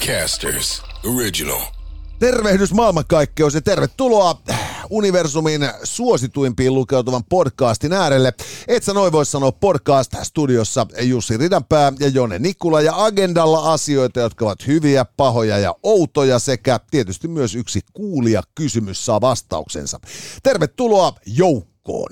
Podcasters Original. Tervehdys maailmankaikkeus ja tervetuloa Universumin suosituimpiin lukeutuvan podcastin äärelle. Et sä noin voi sanoa podcast studiossa Jussi Ridanpää ja Jone Nikula ja agendalla asioita, jotka ovat hyviä, pahoja ja outoja sekä tietysti myös yksi kuulija kysymys saa vastauksensa. Tervetuloa joukkoon.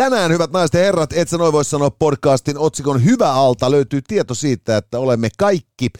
Tänään, hyvät naiset ja herrat, et sä noin voi sanoa podcastin otsikon Hyvä alta. Löytyy tieto siitä, että olemme kaikki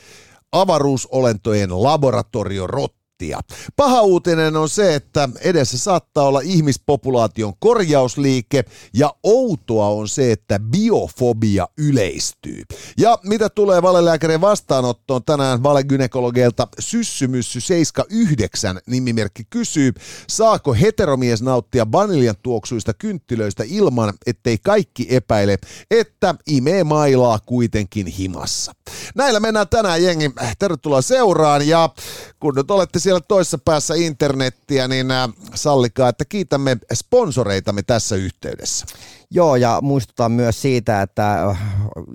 avaruusolentojen laboratoriorot prosenttia. Paha uutinen on se, että edessä saattaa olla ihmispopulaation korjausliike ja outoa on se, että biofobia yleistyy. Ja mitä tulee valelääkärin vastaanottoon tänään valegynekologeilta Syssymyssy 79 nimimerkki kysyy, saako heteromies nauttia vaniljan tuoksuista kynttilöistä ilman, ettei kaikki epäile, että imee mailaa kuitenkin himassa. Näillä mennään tänään jengi. Tervetuloa seuraan ja kun nyt olette siellä toisessa päässä internettiä, niin äh, sallikaa, että kiitämme sponsoreitamme tässä yhteydessä. Joo, ja muistutan myös siitä, että äh,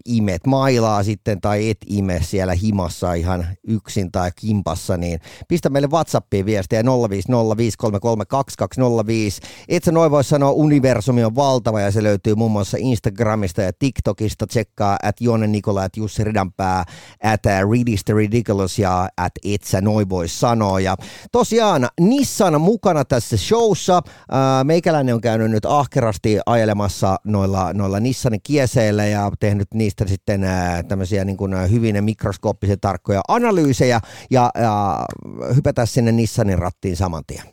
imet mailaa sitten tai et ime siellä himassa ihan yksin tai kimpassa, niin pistä meille WhatsAppiin viestiä 050533205. Et sä noin voi sanoa, universumi on valtava ja se löytyy muun muassa Instagramista ja TikTokista. Tsekkaa at Jone Nikola, at Jussi Ridanpää, at Readista Ridiculous ja at et sä noin voi sanoa. Ja tosiaan Nissan mukana tässä showssa. Meikäläinen on käynyt nyt ahkerasti ajelemassa tuossa noilla, noilla Nissanin kieseillä ja tehnyt niistä sitten ää, tämmöisiä niin kuin hyvin mikroskooppisen tarkkoja analyysejä ja, ja hypätä sinne Nissanin rattiin saman tien.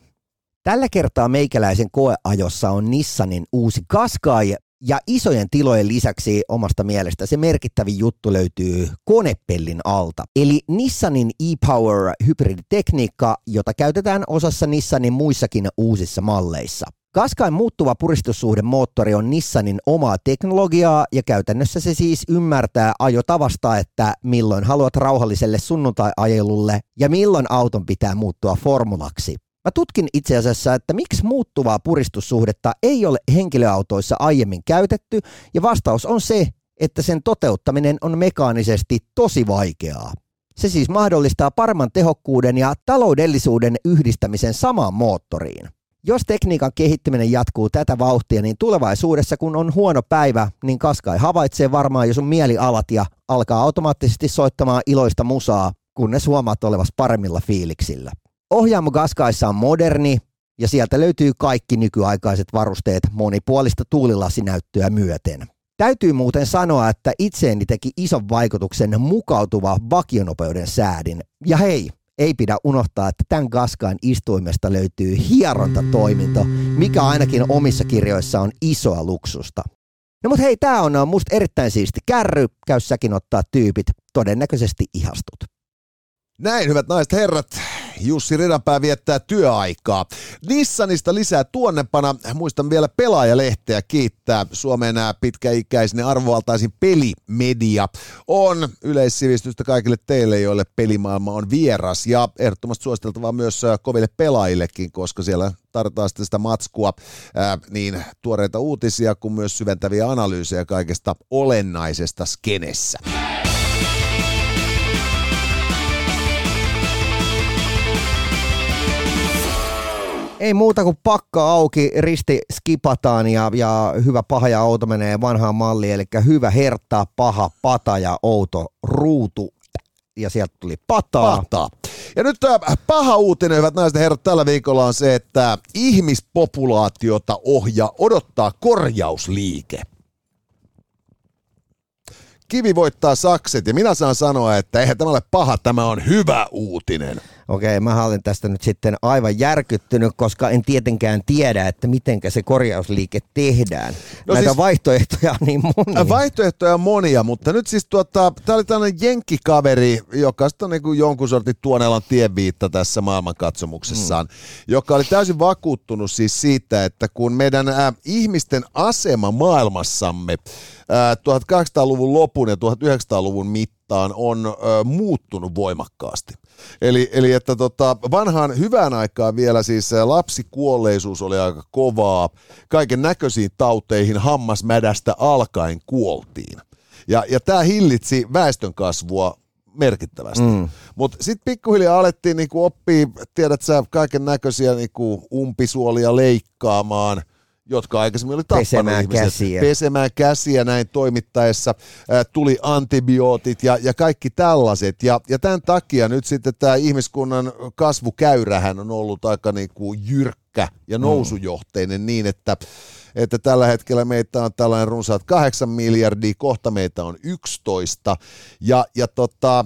Tällä kertaa meikäläisen koeajossa on Nissanin uusi Qashqai ja isojen tilojen lisäksi omasta mielestä se merkittävin juttu löytyy konepellin alta. Eli Nissanin e-Power hybriditekniikka, jota käytetään osassa Nissanin muissakin uusissa malleissa. Kaskain muuttuva puristussuhdemoottori on Nissanin omaa teknologiaa ja käytännössä se siis ymmärtää ajotavasta, että milloin haluat rauhalliselle sunnuntai-ajelulle ja milloin auton pitää muuttua formulaksi. Mä tutkin itse asiassa, että miksi muuttuvaa puristussuhdetta ei ole henkilöautoissa aiemmin käytetty ja vastaus on se, että sen toteuttaminen on mekaanisesti tosi vaikeaa. Se siis mahdollistaa paremman tehokkuuden ja taloudellisuuden yhdistämisen samaan moottoriin. Jos tekniikan kehittyminen jatkuu tätä vauhtia, niin tulevaisuudessa kun on huono päivä, niin Kaskai havaitsee varmaan jo sun mielialat ja alkaa automaattisesti soittamaan iloista musaa, kunnes huomaat olevas paremmilla fiiliksillä. Ohjaamo Kaskaissa on moderni ja sieltä löytyy kaikki nykyaikaiset varusteet monipuolista tuulilasinäyttöä myöten. Täytyy muuten sanoa, että itseeni teki ison vaikutuksen mukautuva vakionopeuden säädin. Ja hei, ei pidä unohtaa, että tämän Gaskaan istuimesta löytyy hierontatoiminto, mikä ainakin omissa kirjoissa on isoa luksusta. No mut hei, tää on musta erittäin siisti kärry. Käy säkin ottaa tyypit. Todennäköisesti ihastut. Näin, hyvät naiset herrat. Jussi Ridanpää viettää työaikaa. Nissanista lisää tuonnepana. Muistan vielä pelaajalehteä kiittää. Suomen pitkäikäisen arvovaltaisin pelimedia on yleissivistystä kaikille teille, joille pelimaailma on vieras. Ja ehdottomasti suositeltavaa myös koville pelaajillekin, koska siellä tarvitaan sitten sitä matskua, niin tuoreita uutisia kuin myös syventäviä analyysejä kaikesta olennaisesta skenessä. Ei muuta kuin pakka auki, risti skipataan ja, ja hyvä paha ja outo menee vanhaan malliin, eli hyvä hertta, paha, pata ja outo ruutu. Ja sieltä tuli pataa. Pataa. Ja nyt tämä äh, paha uutinen, hyvät naiset ja herrat, tällä viikolla on se, että ihmispopulaatiota ohjaa odottaa korjausliike kivi voittaa sakset ja minä saan sanoa, että eihän tämä ole paha, tämä on hyvä uutinen. Okei, mä olen tästä nyt sitten aivan järkyttynyt, koska en tietenkään tiedä, että miten se korjausliike tehdään. No Näitä siis, vaihtoehtoja on niin monia. Vaihtoehtoja on monia, mutta nyt siis tuota, tämä oli tällainen jenkkikaveri, joka on niin kuin jonkun sortin Tuonelan tienviitta tässä maailmankatsomuksessaan, hmm. joka oli täysin vakuuttunut siis siitä, että kun meidän äh, ihmisten asema maailmassamme 1800-luvun lopun ja 1900-luvun mittaan on ää, muuttunut voimakkaasti. Eli, eli että tota, vanhaan hyvään aikaan vielä siis lapsikuolleisuus oli aika kovaa. Kaiken näköisiin tauteihin hammasmädästä alkaen kuoltiin. Ja, ja tämä hillitsi väestön kasvua merkittävästi. Mm. Mutta sitten pikkuhiljaa alettiin niinku oppia, tiedät sä, kaiken näköisiä niinku umpisuolia leikkaamaan – jotka aikaisemmin oli tappanut Pesemään ihmiset. käsiä. Pesemään käsiä näin toimittaessa. Ää, tuli antibiootit ja, ja kaikki tällaiset. Ja, ja tämän takia nyt sitten tämä ihmiskunnan kasvukäyrähän on ollut aika niin kuin jyrkkä ja nousujohteinen niin, että että tällä hetkellä meitä on tällainen runsaat 8 miljardia, kohta meitä on 11, ja, ja tota,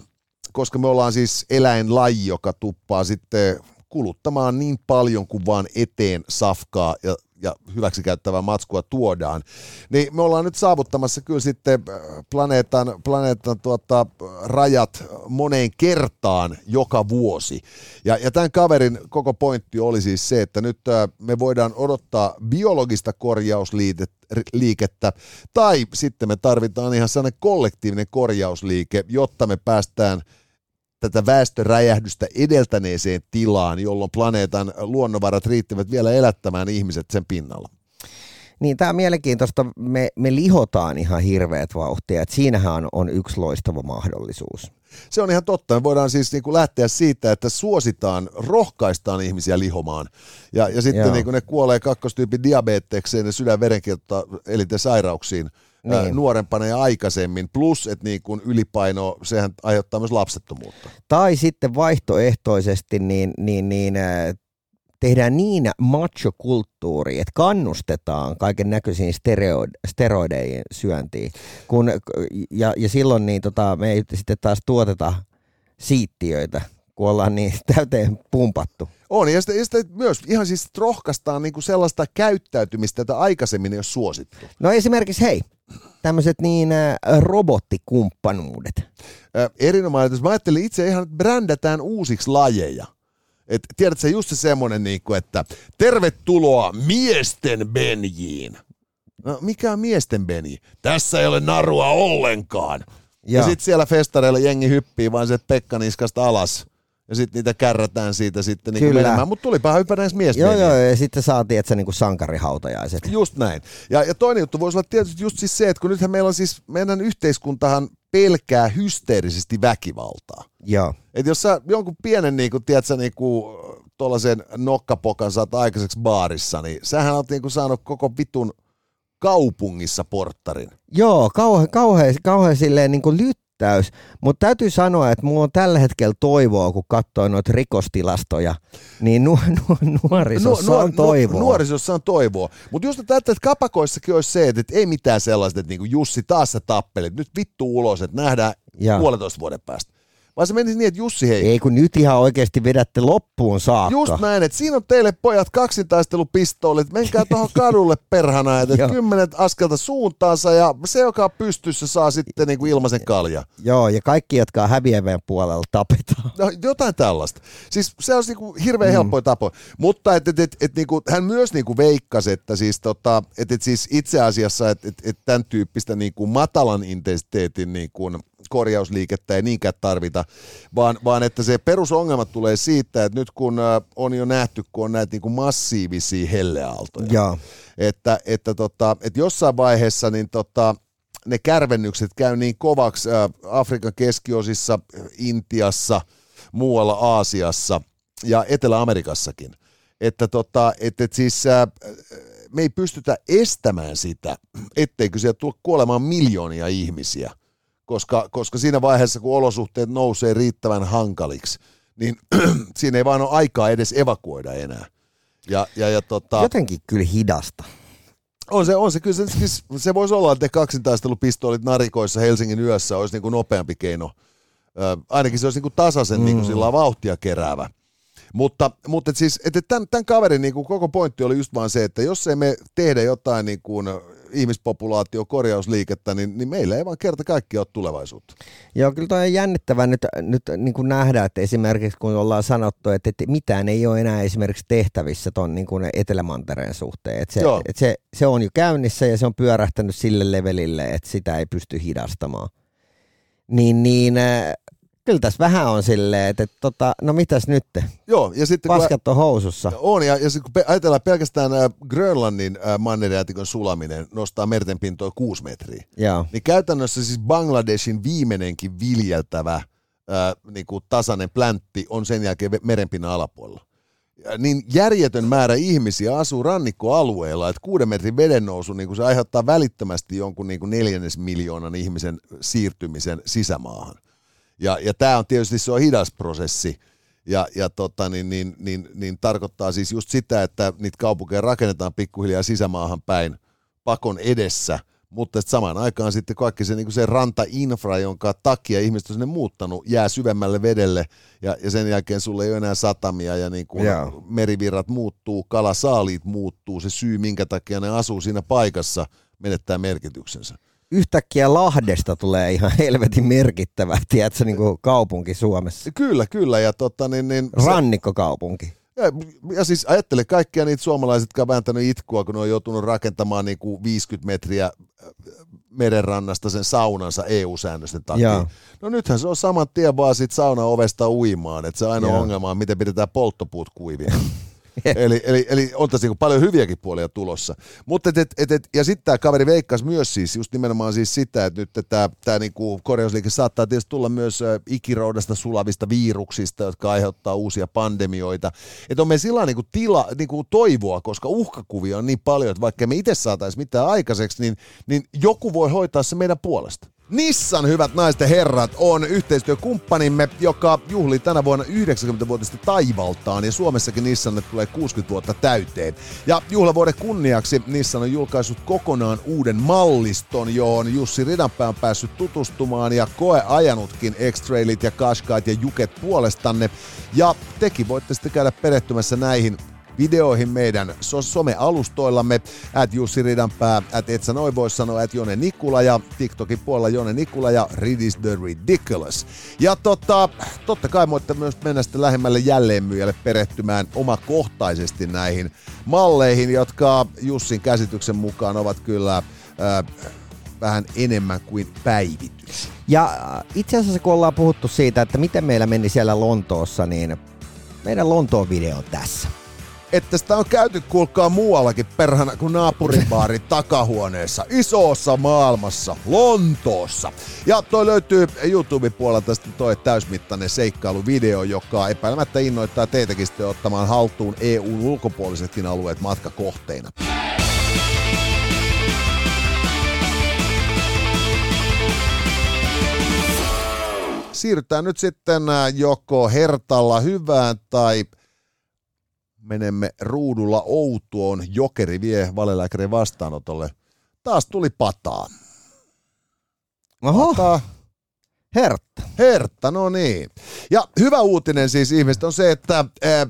koska me ollaan siis eläinlaji, joka tuppaa sitten kuluttamaan niin paljon kuin vaan eteen safkaa ja ja hyväksikäyttävää matskua tuodaan, niin me ollaan nyt saavuttamassa kyllä sitten äh, planeetan, planeetan tuota, rajat moneen kertaan joka vuosi. Ja, ja tämän kaverin koko pointti oli siis se, että nyt äh, me voidaan odottaa biologista korjausliikettä, tai sitten me tarvitaan ihan sellainen kollektiivinen korjausliike, jotta me päästään – tätä väestöräjähdystä edeltäneeseen tilaan, jolloin planeetan luonnonvarat riittävät vielä elättämään ihmiset sen pinnalla. Niin, tämä on mielenkiintoista. Me, me lihotaan ihan hirveät vauhtia, että siinähän on, on yksi loistava mahdollisuus. Se on ihan totta. Me voidaan siis niin kuin lähteä siitä, että suositaan, rohkaistaan ihmisiä lihomaan. Ja, ja sitten niin kuin ne kuolee kakkostyypin diabetekseen ja sydänverenkiertoelinten sairauksiin – niin. nuorempana ja aikaisemmin, plus että niin kun ylipaino, sehän aiheuttaa myös lapsettomuutta. Tai sitten vaihtoehtoisesti niin, niin, niin tehdään niin macho-kulttuuri, että kannustetaan kaiken näköisiin steroideiden syöntiin. Kun, ja, ja silloin niin tota, me ei sitten taas tuoteta siittiöitä, kun ollaan niin täyteen pumpattu. On, ja sitten, ja sitten myös ihan siis rohkaistaan niinku sellaista käyttäytymistä, jota aikaisemmin ei ole suosittu. No esimerkiksi hei, tämmöiset niin äh, robottikumppanuudet. Äh, erinomainen. Mä ajattelin itse ihan, että brändätään uusiksi lajeja. Et, tiedätkö just se semmoinen, niin kuin, että tervetuloa miesten benjiin. No, mikä on miesten benji? Tässä ei ole narua ollenkaan. Ja, ja sitten siellä festareilla jengi hyppii vaan se Pekka niskasta alas ja sitten niitä kärrätään siitä sitten niin menemään. Mutta tulipa hypä näissä mies Joo, joo, ja sitten saatiin, että se niin sankarihautajaiset. Just näin. Ja, ja toinen juttu voisi olla tietysti just siis se, että kun nythän meillä on siis, meidän yhteiskuntahan pelkää hysteerisesti väkivaltaa. Joo. Et jos sä jonkun pienen, niin kuin, tiedätkö, niin kuin, tuollaisen nokkapokan saat aikaiseksi baarissa, niin sähän oot niin kuin, saanut koko vitun kaupungissa porttarin. Joo, kauhean, kauhean, kauhean silleen niin kuin lyt, täys. Mutta täytyy sanoa, että mulla on tällä hetkellä toivoa, kun katsoo noita rikostilastoja, niin nu, nu, nuorisossa nu, on toivoa. Nu, nuorisossa on toivoa. Mutta just että, että kapakoissakin olisi se, että, ei mitään sellaista, että niinku Jussi taas sä tappelit, nyt vittu ulos, että nähdään ja. puolentoista vuoden päästä vaan se menisi niin, että Jussi hei. Ei kun nyt ihan oikeasti vedätte loppuun saakka. Just näin, että siinä on teille pojat kaksintaistelupistoolit, menkää tuohon kadulle perhana, että kymmenet askelta suuntaansa ja se, joka on pystyssä, saa sitten niin kuin ilmaisen kalja. Joo, ja kaikki, jotka on häviävän puolella, tapetaan. No, jotain tällaista. Siis se on niin kuin hirveän mm. helppoja tapoja. Mutta et, et, et, et, niin kuin, hän myös niin kuin veikkasi, että siis, tota, et, et siis itse asiassa, että et, et tämän tyyppistä niin kuin matalan intensiteetin niin kuin korjausliikettä ei niinkään tarvita, vaan, vaan että se perusongelma tulee siitä, että nyt kun äh, on jo nähty, kun on näitä niin kuin massiivisia helleaaltoja, ja. Että, että, tota, että jossain vaiheessa niin tota, ne kärvennykset käy niin kovaksi äh, Afrikan keskiosissa, Intiassa, muualla Aasiassa ja Etelä-Amerikassakin, että, tota, että, että siis äh, me ei pystytä estämään sitä, etteikö sieltä tule kuolemaan miljoonia ihmisiä – koska, koska siinä vaiheessa, kun olosuhteet nousee riittävän hankaliksi, niin siinä ei vaan ole aikaa edes evakuoida enää. Ja, ja, ja tota, Jotenkin kyllä hidasta. On se, on se. Kyllä se, siis se voisi olla, että kaksintaistelupistoolit narikoissa Helsingin yössä olisi niin kuin nopeampi keino. Ö, ainakin se olisi niin kuin tasaisen mm. niin kuin sillä vauhtia keräävä. Mutta, mutta et siis, että tämän, tämän kaverin niin kuin koko pointti oli just vaan se, että jos ei me tehdä jotain niin kuin ihmispopulaatio korjausliikettä, niin, niin meillä ei vaan kerta kaikkiaan ole tulevaisuutta. Joo, kyllä toi on jännittävää nyt, nyt niin kuin nähdä, että esimerkiksi kun ollaan sanottu, että, että mitään ei ole enää esimerkiksi tehtävissä tuon niin kuin Etelämantereen suhteen. Että se, että se, se on jo käynnissä ja se on pyörähtänyt sille levelille, että sitä ei pysty hidastamaan. Niin, niin kyllä tässä vähän on silleen, että, että tota, no mitäs nyt? Joo, ja sitten Paskat kun, on housussa. On, ja, ja sitten kun ajatellaan pelkästään äh, Grönlannin äh, mannerjäätikön sulaminen nostaa merten pintoa kuusi metriä, Joo. niin käytännössä siis Bangladeshin viimeinenkin viljeltävä äh, niin kuin tasainen pläntti on sen jälkeen merenpinnan alapuolella. Ja niin järjetön määrä ihmisiä asuu rannikkoalueella, että kuuden metrin vedennousu niin kuin se aiheuttaa välittömästi jonkun niin kuin neljännes miljoonan ihmisen siirtymisen sisämaahan. Ja, ja tämä on tietysti se on hidas prosessi, ja, ja tota, niin, niin, niin, niin, tarkoittaa siis just sitä, että niitä kaupunkeja rakennetaan pikkuhiljaa sisämaahan päin pakon edessä, mutta samaan aikaan sitten kaikki se, niin se rantainfra, jonka takia ihmiset on sinne muuttanut, jää syvemmälle vedelle. Ja, ja sen jälkeen sulle ei ole enää satamia ja niin kuin merivirrat muuttuu, kalasaaliit muuttuu, se syy minkä takia ne asuu siinä paikassa menettää merkityksensä yhtäkkiä Lahdesta tulee ihan helvetin merkittävä, tiedätkö, niin kuin kaupunki Suomessa. Kyllä, kyllä. Ja tota, niin, niin, Rannikkokaupunki. Ja, ja siis ajattele kaikkia niitä suomalaiset, jotka on vääntänyt itkua, kun ne on joutunut rakentamaan niin kuin 50 metriä äh, merenrannasta sen saunansa EU-säännösten takia. Ja. No nythän se on saman tien vaan siitä sauna ovesta uimaan, että se ainoa ja. ongelma on, miten pidetään polttopuut kuivia. eli, eli, eli on tässä niin paljon hyviäkin puolia tulossa. Mutta et, et, et, ja sitten tämä kaveri veikkasi myös siis just nimenomaan siis sitä, että nyt tämä, tämä niinku korjausliike saattaa tietysti tulla myös ikiroudasta sulavista viruksista, jotka aiheuttaa uusia pandemioita. Että on me sillä niinku tila, niinku toivoa, koska uhkakuvia on niin paljon, että vaikka me itse saataisiin mitään aikaiseksi, niin, niin joku voi hoitaa se meidän puolesta. Nissan, hyvät naiset ja herrat, on yhteistyökumppanimme, joka juhlii tänä vuonna 90-vuotista taivaltaan ja Suomessakin Nissan tulee 60 vuotta täyteen. Ja juhlavuoden kunniaksi Nissan on julkaissut kokonaan uuden malliston, johon Jussi Ridanpää on päässyt tutustumaan ja koe ajanutkin X-Trailit ja Qashqait ja Juket puolestanne. Ja tekin voitte sitten käydä perehtymässä näihin videoihin meidän some-alustoillamme, at Jussi Ridanpää, at et sä noin voi sanoa, at Jone Nikula ja TikTokin puolella Jone Nikula ja Ridis the Ridiculous. Ja tota, totta kai voitte myös mennä sitten lähemmälle jälleenmyyjälle perehtymään omakohtaisesti näihin malleihin, jotka Jussin käsityksen mukaan ovat kyllä äh, vähän enemmän kuin päivitys. Ja itse asiassa kun ollaan puhuttu siitä, että miten meillä meni siellä Lontoossa, niin meidän Lontoon video on tässä että sitä on käyty kuulkaa muuallakin perhana kuin naapuribaari takahuoneessa, isossa maailmassa, Lontoossa. Ja toi löytyy YouTube-puolelta sitten toi täysmittainen seikkailuvideo, joka epäilemättä innoittaa teitäkin sitten ottamaan haltuun EUn ulkopuolisetkin alueet matkakohteina. Siirrytään nyt sitten äh, joko hertalla hyvään tai menemme ruudulla Outuon. Jokeri vie valelääkärin vastaanotolle. Taas tuli pataa. Oho. Pataa. Hertta. Hertta, no niin. Ja hyvä uutinen siis ihmiset on se, että äh,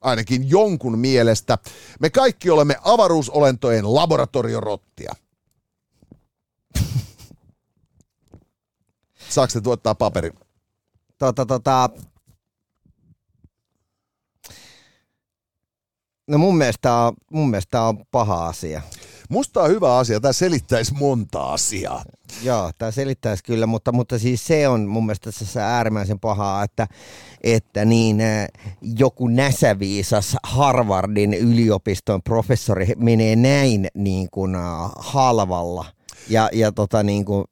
ainakin jonkun mielestä me kaikki olemme avaruusolentojen laboratoriorottia. Saako tuottaa paperin? Tota, tota, No mun mielestä on, mun mielestä on paha asia. Musta on hyvä asia, tämä selittäisi monta asiaa. Joo, tämä selittäisi kyllä, mutta, mutta siis se on mun mielestä tässä äärimmäisen pahaa, että, että niin, joku näsäviisas Harvardin yliopiston professori menee näin niin kuin, halvalla. Ja, ja tota niin kuin,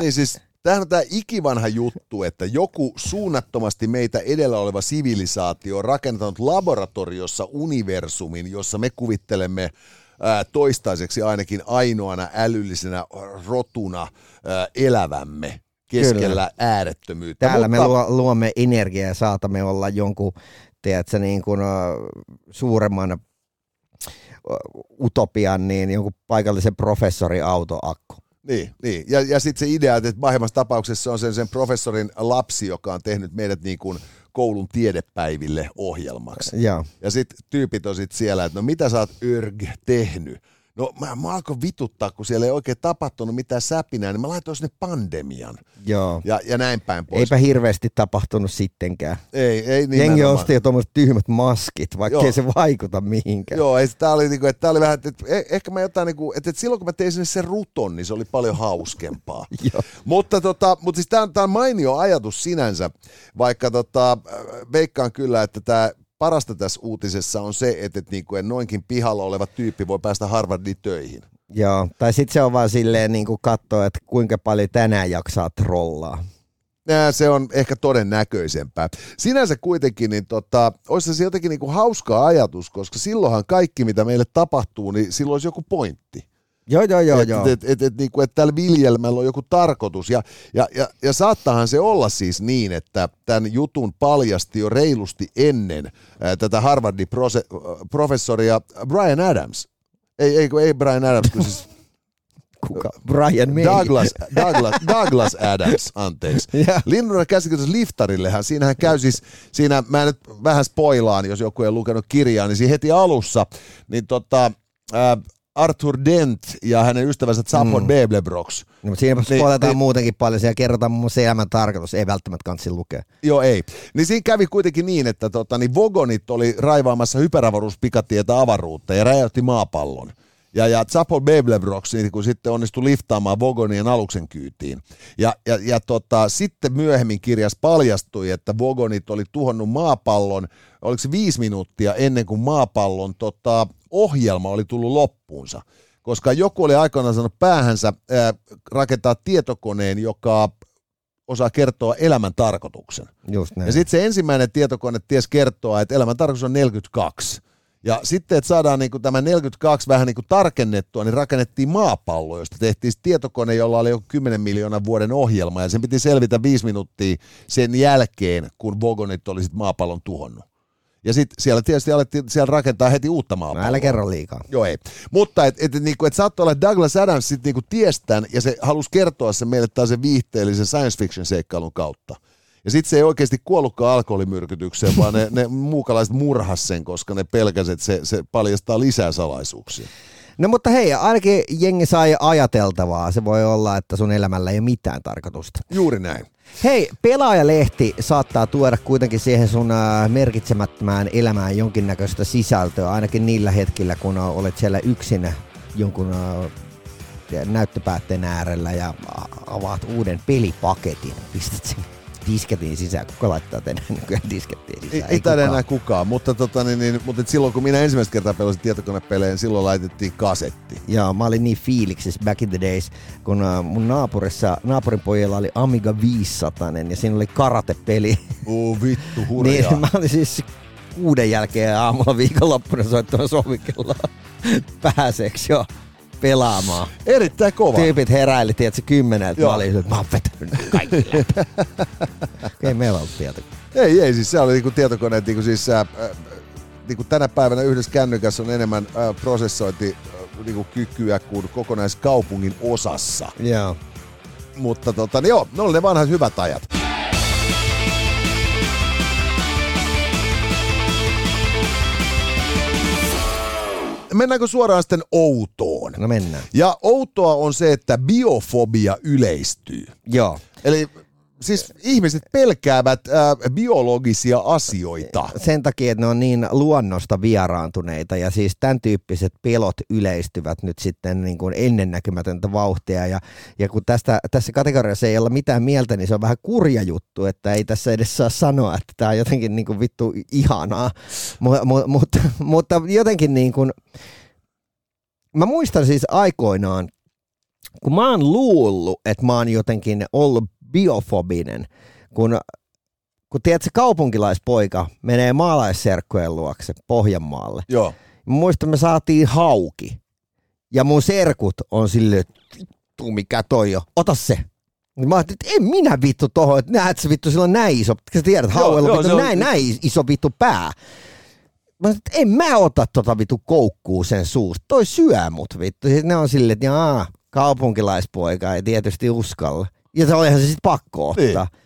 niin siis Tämähän on tämä ikivanha juttu, että joku suunnattomasti meitä edellä oleva sivilisaatio on rakentanut laboratoriossa universumin, jossa me kuvittelemme ää, toistaiseksi ainakin ainoana älyllisenä rotuna ää, elävämme keskellä Kyllä. äärettömyyttä. Täällä Mutta... me luomme energiaa ja saatamme olla jonkun tiedätkö, niin kuin, suuremman utopian, niin jonkun paikallisen professori autoakku. Niin, niin. ja, ja sitten se idea, että pahimmassa tapauksessa on sen, sen professorin lapsi, joka on tehnyt meidät niin kuin koulun tiedepäiville ohjelmaksi. Ja, ja sitten tyypit on sit siellä, että no mitä sä oot Yrg tehnyt? No mä, mä alkoin vituttaa, kun siellä ei oikein tapahtunut mitään säpinää, niin mä laitoin sinne pandemian. Joo. Ja, ja näin päin pois. Eipä hirveästi tapahtunut sittenkään. ei, ei Jengi nimenomaan. osti jo tuommoiset tyhmät maskit, vaikka ei se vaikuta mihinkään. Joo, ei, tää oli, niinku, että tää oli vähän, että, että eh- ehkä mä jotain, niinku, että, että silloin kun mä tein sinne sen ruton, niin se oli paljon hauskempaa. Joo. Mutta, tota, mutta siis tämä on, tää on mainio ajatus sinänsä, vaikka tota, äh, veikkaan kyllä, että tämä parasta tässä uutisessa on se, että, että niinku, noinkin pihalla oleva tyyppi voi päästä Harvardiin töihin. Joo, tai sitten se on vaan silleen niin kuin katsoa, että kuinka paljon tänään jaksaa trollaa. Nää, se on ehkä todennäköisempää. Sinänsä kuitenkin, niin tota, olisi se jotenkin niinku hauska ajatus, koska silloinhan kaikki, mitä meille tapahtuu, niin silloin olisi joku pointti. Joo, joo, joo, et, joo. Et, et, et, niinku, että tällä viljelmällä on joku tarkoitus. Ja, ja, ja, ja saattahan se olla siis niin, että tämän jutun paljasti jo reilusti ennen ää, tätä Harvardin prose, professoria Brian Adams. Ei, ei, ei Brian Adams, kun siis Kuka? Brian May. Douglas, Douglas, Douglas Adams, anteeksi. Joo. Linnunnan käsikirjoitus Liftarillehän, siinähän käy siis, siinä mä nyt vähän spoilaan, jos joku ei lukenut kirjaa, niin siinä heti alussa, niin tota, ää, Arthur Dent ja hänen ystävänsä Zaphod mm. Beblebrox, No, mutta siinä Niin, spoilataan niin- muutenkin paljon, siellä kerrotaan muun muassa elämän tarkoitus, ei välttämättä kansi lukea. Joo, ei. Niin siinä kävi kuitenkin niin, että tota, niin Vogonit oli raivaamassa hyperavaruuspikatietä avaruutta ja räjäytti maapallon. Ja, ja Zapol Beblebrox niin kun sitten onnistui liftaamaan Vogonien aluksen kyytiin. Ja, ja, ja tota, sitten myöhemmin kirjas paljastui, että Vogonit oli tuhonnut maapallon, oliko se viisi minuuttia ennen kuin maapallon tota, ohjelma oli tullut loppuunsa. Koska joku oli aikoinaan sanonut päähänsä ää, rakentaa tietokoneen, joka osaa kertoa elämän tarkoituksen. Just näin. Ja sitten se ensimmäinen tietokone ties kertoa, että elämän tarkoitus on 42. Ja sitten, että saadaan niinku tämä 42 vähän niinku tarkennettua, niin rakennettiin maapallo, josta tehtiin tietokone, jolla oli joku 10 miljoonan vuoden ohjelma, ja sen piti selvitä viisi minuuttia sen jälkeen, kun Vogonit oli sit maapallon tuhonnut. Ja sitten siellä tietysti alettiin siellä rakentaa heti uutta no, maapalloa. älä kerro liikaa. Joo ei. Mutta et, et, niinku, et saattoi olla, että Douglas Adams sit niinku ties tämän, ja se halusi kertoa sen meille taas sen viihteellisen science fiction seikkailun kautta. Ja sitten se ei oikeasti kuollutkaan alkoholimyrkytykseen, vaan ne, ne muukalaiset murhas sen, koska ne pelkäsivät, että se, se paljastaa lisää salaisuuksia. No mutta hei, ainakin jengi sai ajateltavaa. Se voi olla, että sun elämällä ei ole mitään tarkoitusta. Juuri näin. Hei, pelaajalehti saattaa tuoda kuitenkin siihen sun äh, merkitsemättömään elämään jonkinnäköistä sisältöä, ainakin niillä hetkillä, kun äh, olet siellä yksin jonkun äh, näyttöpäätteen äärellä ja avaat uuden pelipaketin. Pistät sen disketin sisään. Kuka laittaa tänne nykyään diskettiin Ei, sisään? ei taida kukaan. enää kukaan, mutta, tota, niin, niin, mutta silloin kun minä ensimmäistä kertaa pelasin tietokonepelejä, silloin laitettiin kasetti. Joo, mä olin niin fiiliksissä back in the days, kun uh, mun naapurissa, naapurin pojilla oli Amiga 500 ja siinä oli karatepeli. Uu vittu, hurjaa. niin mä olin siis kuuden jälkeen aamulla viikonloppuna soittamassa ovikelloa pääseeksi jo pelaamaan. Erittäin kova. Tyypit heräili, tiedätkö, kymmeneltä. Mä Joo. olin, että mä oon vetänyt kaikki. Ei meillä ollut tieto. Ei, ei, siis se oli niinku tietokoneet, niinku siis, äh, äh, niinku tänä päivänä yhdessä kännykässä on enemmän äh, prosessointi äh, niinku kykyä kuin kokonaiskaupungin osassa. Joo. Mutta tota, niin joo, ne oli ne vanhat hyvät ajat. Mennäänkö suoraan sitten outoon? No mennään. Ja outoa on se, että biofobia yleistyy. Joo. Eli siis ihmiset pelkäävät äh, biologisia asioita. sen takia, että ne on niin luonnosta vieraantuneita ja siis tämän tyyppiset pelot yleistyvät nyt sitten niin kuin ennennäkymätöntä vauhtia ja, ja kun tästä, tässä kategoriassa ei olla mitään mieltä, niin se on vähän kurja juttu, että ei tässä edes saa sanoa, että tämä on jotenkin niin kuin vittu ihanaa, mutta, mutta, mutta jotenkin niin kuin, mä muistan siis aikoinaan, kun mä oon luullut, että mä oon jotenkin ollut biofobinen, kun kun tiedät, se kaupunkilaispoika menee maalaisserkkujen luokse Pohjanmaalle. Joo. Muistan, me saatiin hauki. Ja mun serkut on silleen, että vittu mikä toi on, ota se. Mä ajattelin, että en minä vittu tohon, että näet se vittu, sillä on näin iso, sä tiedät, Joo, hauella joo, vittu, se on- näin, näin iso vittu pää. Mä ajattelin, että en mä ota tota vittu koukkuu sen suusta, toi syö mut vittu. Sitten ne on silleen, että jaa, kaupunkilaispoika ei tietysti uskalla. Ja se olihan se sitten pakko ottaa. Niin.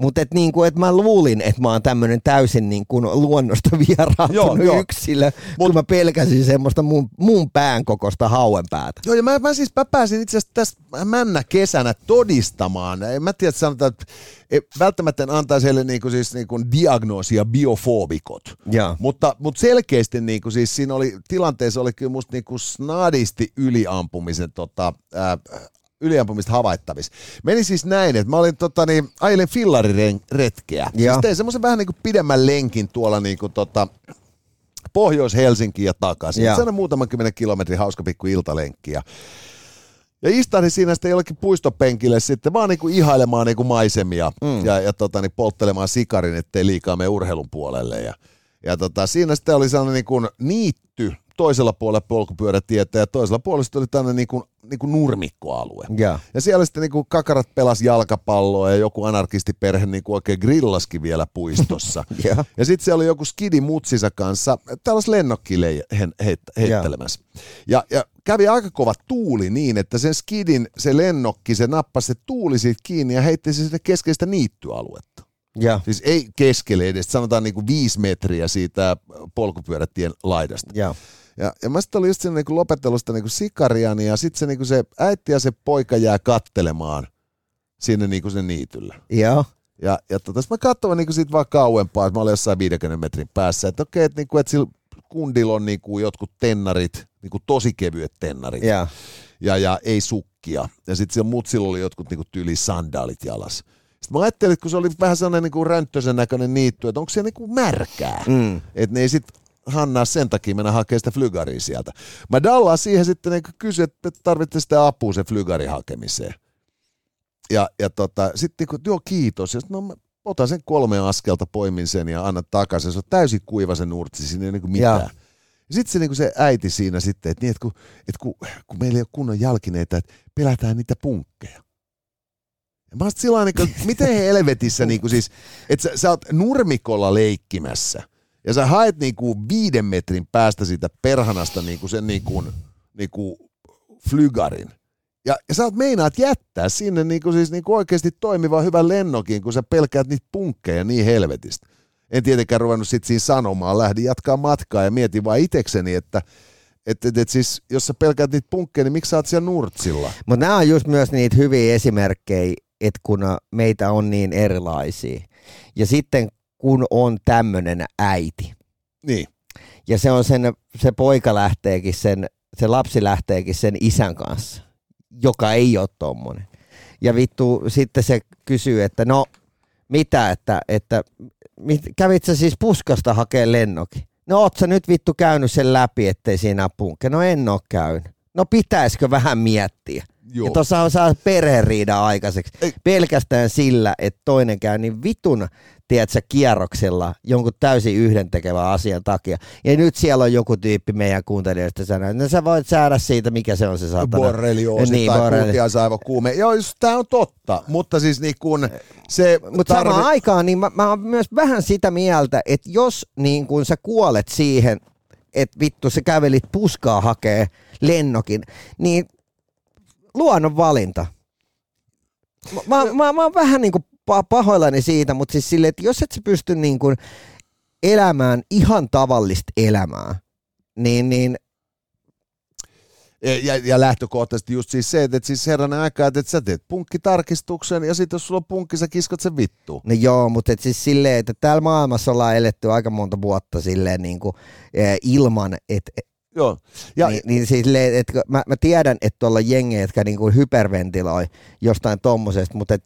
Mutta et niinku, et mä luulin, että mä oon tämmönen täysin niinku luonnosta vieraantunut Joo, joo. yksilö, Mut- kun mä pelkäsin semmoista mun, mun pään kokosta hauen päätä. Joo, ja mä, mä siis mä pääsin itse asiassa tässä männä kesänä todistamaan. En mä tiedä, sanotaan, että ei, välttämättä en antaisi heille niinku siis niinku diagnoosia biofoobikot. Joo. Mutta, mutta selkeästi niinku siis siinä oli, tilanteessa oli kyllä musta niinku snadisti yliampumisen tota, ää, yliampumista havaittavissa. Meni siis näin, että mä olin tota, niin, ajelin fillariretkeä. Siis tein semmoisen vähän niinku pidemmän lenkin tuolla niinku tota, Pohjois-Helsinkiin ja takaisin. Se on muutaman kymmenen kilometrin hauska pikku iltalenkki. Ja, ja istahdin siinä sitten jollekin puistopenkille sitten vaan niinku ihailemaan niinku maisemia mm. ja, ja tota, niin polttelemaan sikarin, ettei liikaa mene urheilun puolelle. Ja, ja tota, siinä sitten oli sellainen niinku niitty toisella puolella polkupyörätietä ja toisella puolella sitten oli tämmöinen niinku, niinku nurmikkoalue. Joo. Ja siellä sitten niinku kakarat pelas jalkapalloa ja joku anarkistiperhe niinku oikein grillaskin vielä puistossa. Joo. ja sitten siellä oli joku skidi mutsissa kanssa, tällais lennokki heittelemässä. Ja, ja kävi aika kova tuuli niin, että sen skidin se lennokki, se nappasi se tuuli siitä kiinni ja heitti se sinne keskeistä niittyaluetta. Joo. Siis ei keskelle edes, sanotaan niinku viisi metriä siitä polkupyörätien laidasta. Joo. Ja, ja mä sitten olin just siinä niinku lopetellut sitä niinku sikariani ja sitten se, niinku se äiti ja se poika jää kattelemaan sinne niinku sen niityllä. Joo. Ja, ja tota, mä katsoin niinku siitä vaan kauempaa, että mä olin jossain 50 metrin päässä, että okei, että niinku, et sillä kundilla on niinku jotkut tennarit, niinku tosi kevyet tennarit Joo. ja, ja ei sukkia. Ja sitten sillä mutsilla oli jotkut niinku tyyli sandaalit jalas. Sitten mä ajattelin, että kun se oli vähän sellainen niinku rönttösen näköinen niitty, että onko se niinku märkää. Mm. Että ne ei sit hannaa sen takia mennä hakemaan sitä flygaria sieltä. Mä dallaan siihen sitten niin kysyin, että tarvitsette sitä apua sen flygarin hakemiseen. Ja, ja tota, sitten niin joo kiitos. Ja sit, no mä otan sen kolme askelta, poimin sen ja annan takaisin. Se on täysin kuiva se nurtsi, siinä ei niin mitään. Joo. Ja sitten se, niin se äiti siinä sitten, että, niin, että, kun, että kun, kun meillä ei ole kunnon jalkineita, että pelätään niitä punkkeja. Mä oon sillä niin miten helvetissä niin kuin siis, että sä, sä oot nurmikolla leikkimässä ja sä haet niin kuin viiden metrin päästä siitä perhanasta niin kuin sen niin kuin, niin kuin flygarin. Ja, ja sä oot meinaat jättää sinne niin kuin siis niin kuin oikeasti toimivan hyvän lennokin, kun sä pelkäät niitä punkkeja niin helvetistä. En tietenkään ruvennut sit siinä sanomaan, lähdin jatkaa matkaa ja mietin vaan itekseni, että et, et, et siis, jos sä pelkäät niitä punkkeja, niin miksi sä oot siellä nurtsilla? Mutta nämä on just myös niitä hyviä esimerkkejä, että kun meitä on niin erilaisia. Ja sitten kun on tämmöinen äiti, Niin. ja se on sen, se poika lähteekin sen, se lapsi lähteekin sen isän kanssa, joka ei ole tommonen. Ja vittu, sitten se kysyy, että no, mitä, että, että mit, kävit sä siis puskasta hakee lennokin? No oot sä nyt vittu käynyt sen läpi, ettei siinä punkke? No en oo käynyt. No pitäisikö vähän miettiä? Joo. Ja tuossa on saa perheriida aikaiseksi. Ei. Pelkästään sillä, että toinen käy niin vitun, tiedätkö, kierroksella jonkun täysin yhdentekevän asian takia. Ja nyt siellä on joku tyyppi meidän kuuntelijoista sanoo, että no sä voit saada siitä, mikä se on se saatana. borrelioosi Niin, tai borreli- kulkiaisaivokuume. Joo, just, tää on totta, mutta siis niin kun se Mutta samaan aikaan niin mä, mä oon myös vähän sitä mieltä, että jos niin kun sä kuolet siihen, että vittu sä kävelit puskaa hakee lennokin, niin luonnon valinta. Mä, mä, mä, mä oon vähän niin kuin pahoillani siitä, mutta siis silleen, että jos et sä pysty niin kuin elämään ihan tavallista elämää, niin, niin Ja, ja, lähtökohtaisesti just siis se, että, että siis herranen aika, että, että sä teet punkkitarkistuksen ja sitten jos sulla on punkki, sä kiskot sen vittuun. No joo, mutta et siis silleen, että täällä maailmassa ollaan eletty aika monta vuotta silleen niin kuin, eh, ilman, että Joo. Ja, niin, niin siis että mä, mä tiedän, että tuolla jengejä, jotka niin kuin hyperventiloi jostain tommosesta, mutta et,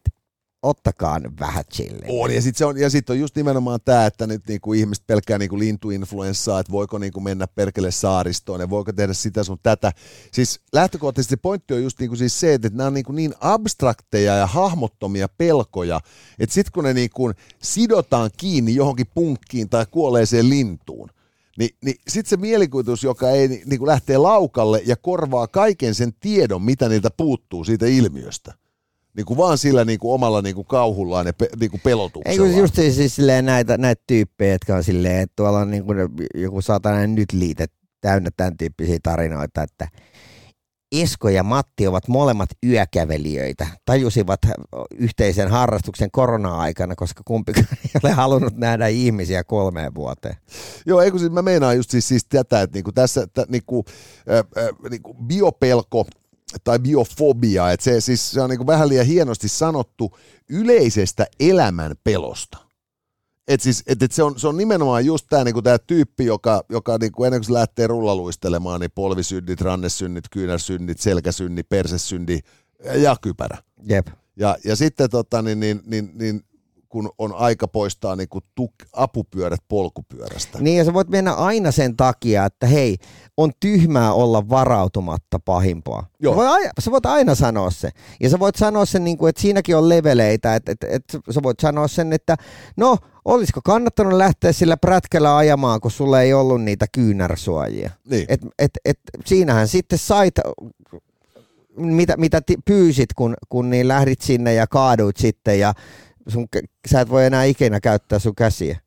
ottakaa nyt vähän chilliä. On, ja sitten on, ja sit on just nimenomaan tämä, että nyt niinku ihmiset pelkää niinku lintuinfluenssaa, että voiko niinku mennä perkele saaristoon ja voiko tehdä sitä sun tätä. Siis lähtökohtaisesti se pointti on just niinku siis se, että nämä on niinku niin abstrakteja ja hahmottomia pelkoja, että sitten kun ne niinku sidotaan kiinni johonkin punkkiin tai kuolleeseen lintuun, niin, niin sitten se mielikuvitus, joka ei ni- niinku lähtee laukalle ja korvaa kaiken sen tiedon, mitä niiltä puuttuu siitä ilmiöstä. Niin kuin vaan sillä niin kuin omalla niin kuin kauhullaan ja pe, niin kuin Ei pelotuksella. kun just siis, silleen näitä, näitä tyyppejä, jotka on silleen, että tuolla on niin kuin joku satana nyt liite täynnä tämän tyyppisiä tarinoita, että Esko ja Matti ovat molemmat yökävelijöitä. Tajusivat yhteisen harrastuksen korona-aikana, koska kumpikaan ei ole halunnut nähdä ihmisiä kolmeen vuoteen. Joo, eikö siis mä meinaan just siis, siis tätä, että niinku tässä tä, niinku, äh, niinku biopelko tai biofobia, että se, siis, se on niinku vähän liian hienosti sanottu yleisestä elämän pelosta. Et siis, et, et se, on, se on nimenomaan just tämä niinku tää tyyppi, joka, joka niinku ennen kuin se lähtee rullaluistelemaan, niin polvisynnit, rannesynnit, kyynärsynnit, selkäsynni, persesynni ja kypärä. Jep. Ja, ja sitten tota, niin, niin, niin, niin, kun on aika poistaa niin kuin tuk, apupyörät polkupyörästä. Niin ja sä voit mennä aina sen takia, että hei, on tyhmää olla varautumatta pahimpaa. Joo. Sä, voit aina, sä voit aina sanoa se. Ja sä voit sanoa sen, niin kuin, että siinäkin on leveleitä. Että, että, että sä voit sanoa sen, että no, olisiko kannattanut lähteä sillä prätkällä ajamaan, kun sulla ei ollut niitä kyynärsuojia. Niin. Et, et, et, siinähän sitten sait mitä, mitä ti- pyysit, kun, kun niin lähdit sinne ja kaaduit sitten ja sun, sä et voi enää ikinä käyttää sun käsiä.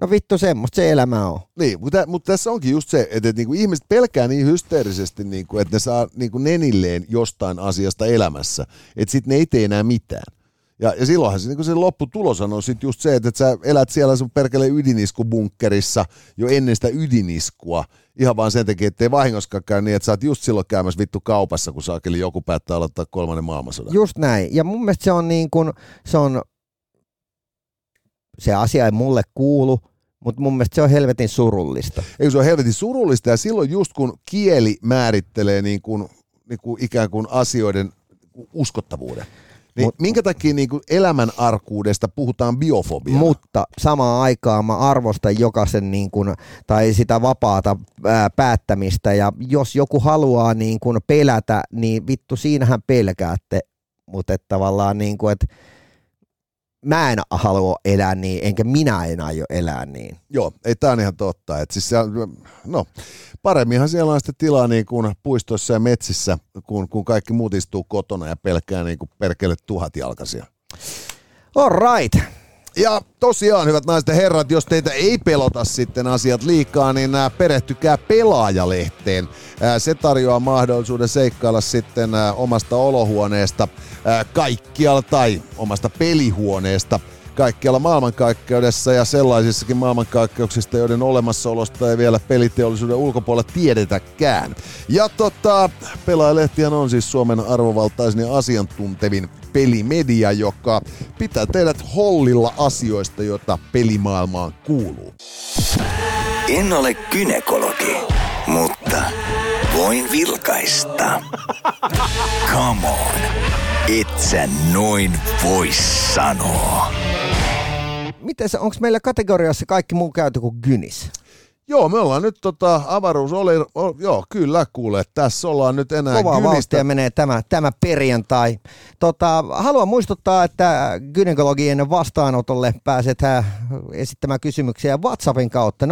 No vittu semmoista se elämä on. Niin, mutta, mutta tässä onkin just se, että, että niin kuin ihmiset pelkää niin hysteerisesti, niin kuin, että ne saa niin kuin nenilleen jostain asiasta elämässä, että sitten ne ei tee enää mitään. Ja, ja silloinhan se, niin se lopputulos on sitten just se, että, että sä elät siellä sun perkele ydiniskubunkerissa jo ennen sitä ydiniskua, ihan vaan sen takia, ettei vahingoskaan käy niin, että sä oot just silloin käymässä vittu kaupassa, kun saakeli joku päättää aloittaa kolmannen maailmansodan. Just näin. Ja mun mielestä se on niin kuin, se on, se asia ei mulle kuulu, mutta mun mielestä se on helvetin surullista. Eikö se ole helvetin surullista, ja silloin just kun kieli määrittelee niin kuin, niin kuin ikään kuin asioiden uskottavuuden, niin Mut- minkä takia niin kuin elämän arkuudesta puhutaan biofobiana? Mutta samaan aikaan mä arvostan jokaisen niin kuin, tai sitä vapaata ää, päättämistä ja jos joku haluaa niin kuin pelätä, niin vittu siinähän pelkäätte, mutta tavallaan niin kuin, että mä en halua elää niin, enkä minä en aio elää niin. Joo, ei tämä on ihan totta. Et siis se, no, paremminhan siellä on sitten tilaa niin kuin puistoissa ja metsissä, kun, kun kaikki muut istuu kotona ja pelkää niin kuin perkele tuhatjalkaisia. All right. Ja tosiaan, hyvät naiset ja herrat, jos teitä ei pelota sitten asiat liikaa, niin ää, perehtykää pelaajalehteen. Ää, Se tarjoaa mahdollisuuden seikkailla sitten ää, omasta olohuoneesta kaikkialla tai omasta pelihuoneesta kaikkialla maailmankaikkeudessa ja sellaisissakin maailmankaikkeuksista, joiden olemassaolosta ei vielä peliteollisuuden ulkopuolella tiedetäkään. Ja tota, pelaajalehtihän on siis Suomen arvovaltaisin ja asiantuntevin pelimedia, joka pitää teidät hollilla asioista, joita pelimaailmaan kuuluu. En ole kynekologi, mutta voin vilkaista. Come on, et sä noin voi sanoa. Miten onko meillä kategoriassa kaikki muu käyty kuin Gynis? Joo, me ollaan nyt tota, avaruus oli, o, joo, kyllä kuule, tässä ollaan nyt enää Kovaa vauhtia menee tämä, tämä perjantai. Tota, haluan muistuttaa, että gynekologien vastaanotolle pääset äh, esittämään kysymyksiä WhatsAppin kautta 050533205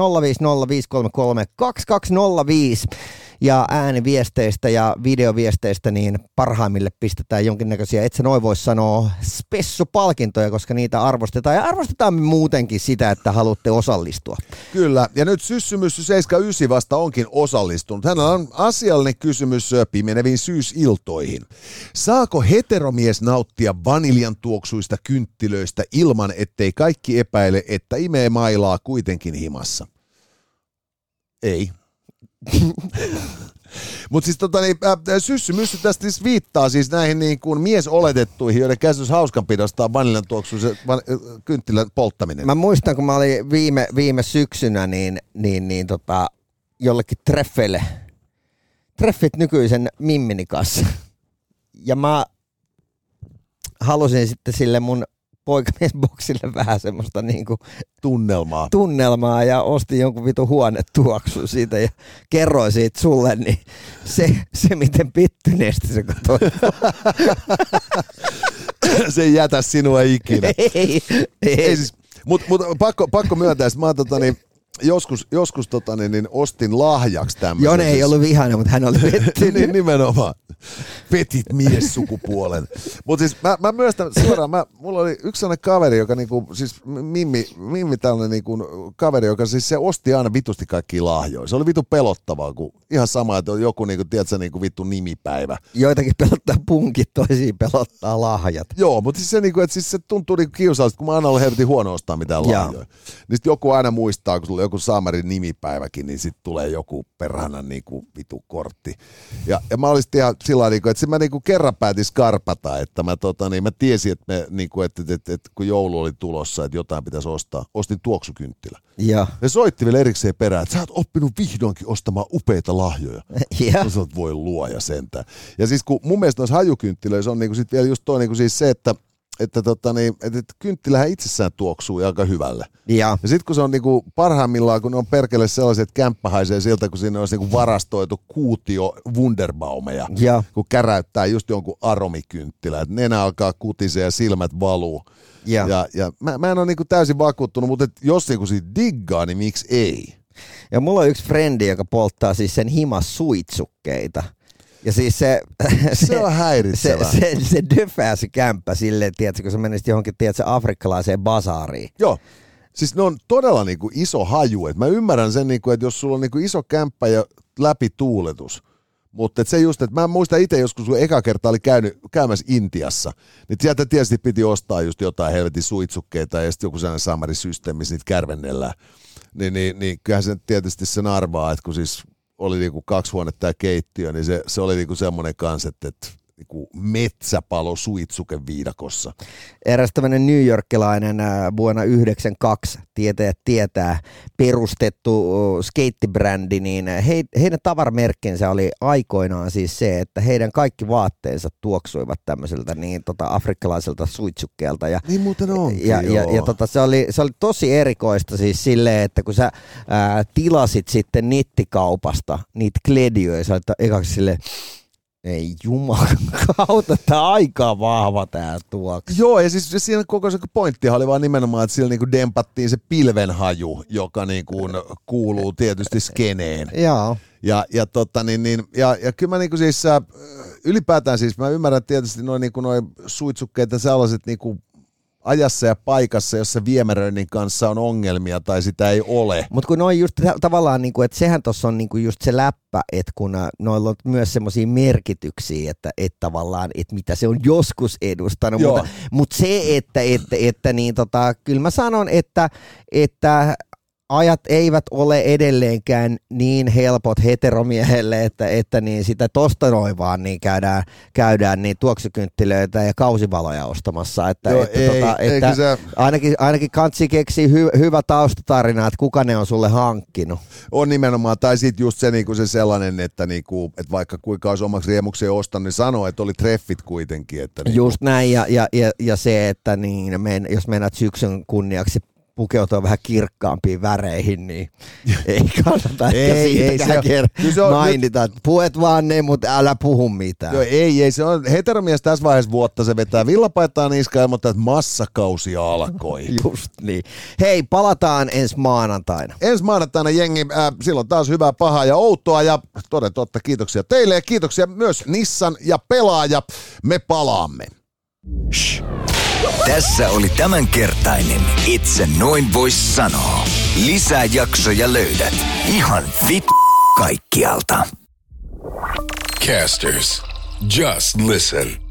ja ääniviesteistä ja videoviesteistä niin parhaimmille pistetään jonkinnäköisiä, et sä noin voi sanoa, spessupalkintoja, koska niitä arvostetaan ja arvostetaan muutenkin sitä, että haluatte osallistua. Kyllä, ja nyt Syssymyssy 79 vasta onkin osallistunut. Hänellä on asiallinen kysymys pimeneviin syysiltoihin. Saako heteromies nauttia vaniljan tuoksuista kynttilöistä ilman, ettei kaikki epäile, että imee mailaa kuitenkin himassa? Ei. Mutta siis tota, niin, äh, syssymyssy tästä siis viittaa siis näihin niin kuin miesoletettuihin, joiden käsitys hauskanpidosta on vaniljan tuoksuisen van, äh, kynttilän polttaminen. Mä muistan, kun mä olin viime, viime syksynä niin, niin, niin tota, jollekin treffeille, treffit nykyisen Mimmini kanssa. Ja mä halusin sitten sille mun poikamiesboksille vähän semmoista niinku Tunnelmaa. tunnelmaa ja ostin jonkun vitu huonetuoksun siitä ja kerroin siitä sulle, niin se, se miten pittyneesti se katsoi. Se ei jätä sinua ikinä. ei, ei, Ei siis, mutta mut, pakko, pakko myöntää, että mä oon tota, niin, joskus, joskus tota, niin, niin ostin lahjaksi tämmöisen. Jone ei ollut vihainen, mutta hän oli vettynyt. niin, nimenomaan. Petit mies sukupuolen. Mutta siis mä, mä myös tämän, suoraan, mä, mulla oli yksi sellainen kaveri, joka niinku, siis Mimmi, Mimmi tällainen niinku, kaveri, joka siis se osti aina vitusti kaikki lahjoja. Se oli vitu pelottavaa, kun ihan sama, että on joku niinku, tiedätkö, niinku vittu nimipäivä. Joitakin pelottaa punkit, toisiin pelottaa lahjat. Joo, mutta siis se, niinku, että siis se tuntuu niinku kiusalliselta, kun mä aina olen helvetin huono ostaa mitään lahjoja. Niin joku aina muistaa, kun sulla joku Saamarin nimipäiväkin, niin sitten tulee joku perhana niinku vitu kortti. Ja, ja mä olisin ihan sillä niinku, että mä niinku kerran päätin skarpata, että mä, tota, niin mä tiesin, että, me, niinku, että, että, että, että, kun joulu oli tulossa, että jotain pitäisi ostaa, ostin tuoksukynttilä. Joo. Ne soitti vielä erikseen perään, että sä oot oppinut vihdoinkin ostamaan upeita lahjoja. Ja. Sä voi luoja sentään. Ja siis kun mun mielestä noissa hajukynttilöissä on niinku sit vielä just toi niinku siis se, että että, tota niin, että, kynttilähän itsessään tuoksuu aika hyvälle. Ja. Ja sitten kun se on niinku parhaimmillaan, kun ne on perkele sellaiset, että kämppä haisee siltä, kun sinne olisi niinku varastoitu kuutio Wunderbaumeja, Ja. kun käräyttää just jonkun aromikynttilä, että nenä alkaa kutisee ja silmät valuu. Ja. Ja, ja mä, mä en ole niinku täysin vakuuttunut, mutta jos niinku siitä diggaa, niin miksi ei? Ja mulla on yksi frendi, joka polttaa siis sen himas suitsukkeita. Ja siis se... Se on se, häiritsevää. se, se döfää se kämppä silleen, tiedätkö, kun sä menisit johonkin, tiedätkö, afrikkalaiseen basaariin. Joo. Siis ne on todella niinku iso haju. Et mä ymmärrän sen, niinku, että jos sulla on niinku iso kämppä ja läpituuletus, mutta et se just, että mä muistan itse joskus, kun eka kerta oli käynyt, käymässä Intiassa, niin sieltä tietysti piti ostaa just jotain helvetin suitsukkeita ja sitten joku sellainen samarisysteemi, missä niitä kärvennellään. Niin, niin, niin kyllähän se tietysti sen arvaa, että kun siis oli niinku kaksi huonetta ja keittiö, niin se, se oli niinku semmoinen kanssa, että, että niinku metsäpalo suitsuke viidakossa. Eräs tämmöinen New Yorkilainen äh, vuonna 92 tietäjät tietää perustettu skeittibrändi, niin äh, he, heidän tavaramerkkinsä oli aikoinaan siis se, että heidän kaikki vaatteensa tuoksuivat tämmöiseltä niin tota, afrikkalaiselta suitsukkeelta. Ja, Niin muuten onkin, ja, ja, joo. ja tota, se, oli, se oli tosi erikoista siis silleen, että kun sä ää, tilasit sitten nettikaupasta niitä kledioja, sä olit ekaksi silleen, ei juman kautta, tää on aika vahva tää tuoksu. Joo, ja siis siinä koko se pointtihan oli vaan nimenomaan, että sillä niinku dempattiin se pilvenhaju, joka niinku kuuluu tietysti skeneen. Joo. Ja, ja, tota, niin, niin, ja, ja kyllä mä niinku siis, äh, ylipäätään siis, mä ymmärrän tietysti noin niinku noi suitsukkeet ja sellaiset niinku ajassa ja paikassa, jossa viemäröinnin kanssa on ongelmia tai sitä ei ole. Mutta kun noin just ta- tavallaan, niinku, että sehän tuossa on niinku just se läppä, että kun ä, noilla on myös semmoisia merkityksiä, että et tavallaan, että mitä se on joskus edustanut. Joo. Mutta, mutta se, että, että, että niin tota, kyllä mä sanon, että, että ajat eivät ole edelleenkään niin helpot heteromiehelle, että, että niin sitä tosta noin vaan niin käydään, käydään niin tuoksukynttilöitä ja kausivaloja ostamassa. Että, Joo, että, ei, tota, että se- ainakin, ainakin kansi keksii hy, hyvä taustatarina, että kuka ne on sulle hankkinut. On nimenomaan, tai sitten just se, niinku se sellainen, että, niinku, että vaikka kuinka olisi omaksi riemukseen ostanut, niin sanoo, että oli treffit kuitenkin. Että niinku, Just näin, ja, ja, ja, ja se, että niin, men, jos menet syksyn kunniaksi pukeutua vähän kirkkaampiin väreihin, niin ei kannata Ei, ei, se on- se on mainita. että Puet vaan ne, mutta älä puhu mitään. Joo, ei, ei, se on heteromies tässä vaiheessa vuotta, se vetää villapaitaa niskaan ja että massakausi alkoi. Just niin. Hei, palataan ensi maanantaina. Ensi maanantaina jengi, äh, silloin taas hyvää, pahaa ja outoa ja toden totta kiitoksia teille ja kiitoksia myös Nissan ja pelaaja. Me palaamme. Tässä oli tämänkertainen Itse noin vois sanoa. Lisää jaksoja löydät ihan vit kaikkialta. Casters, just listen.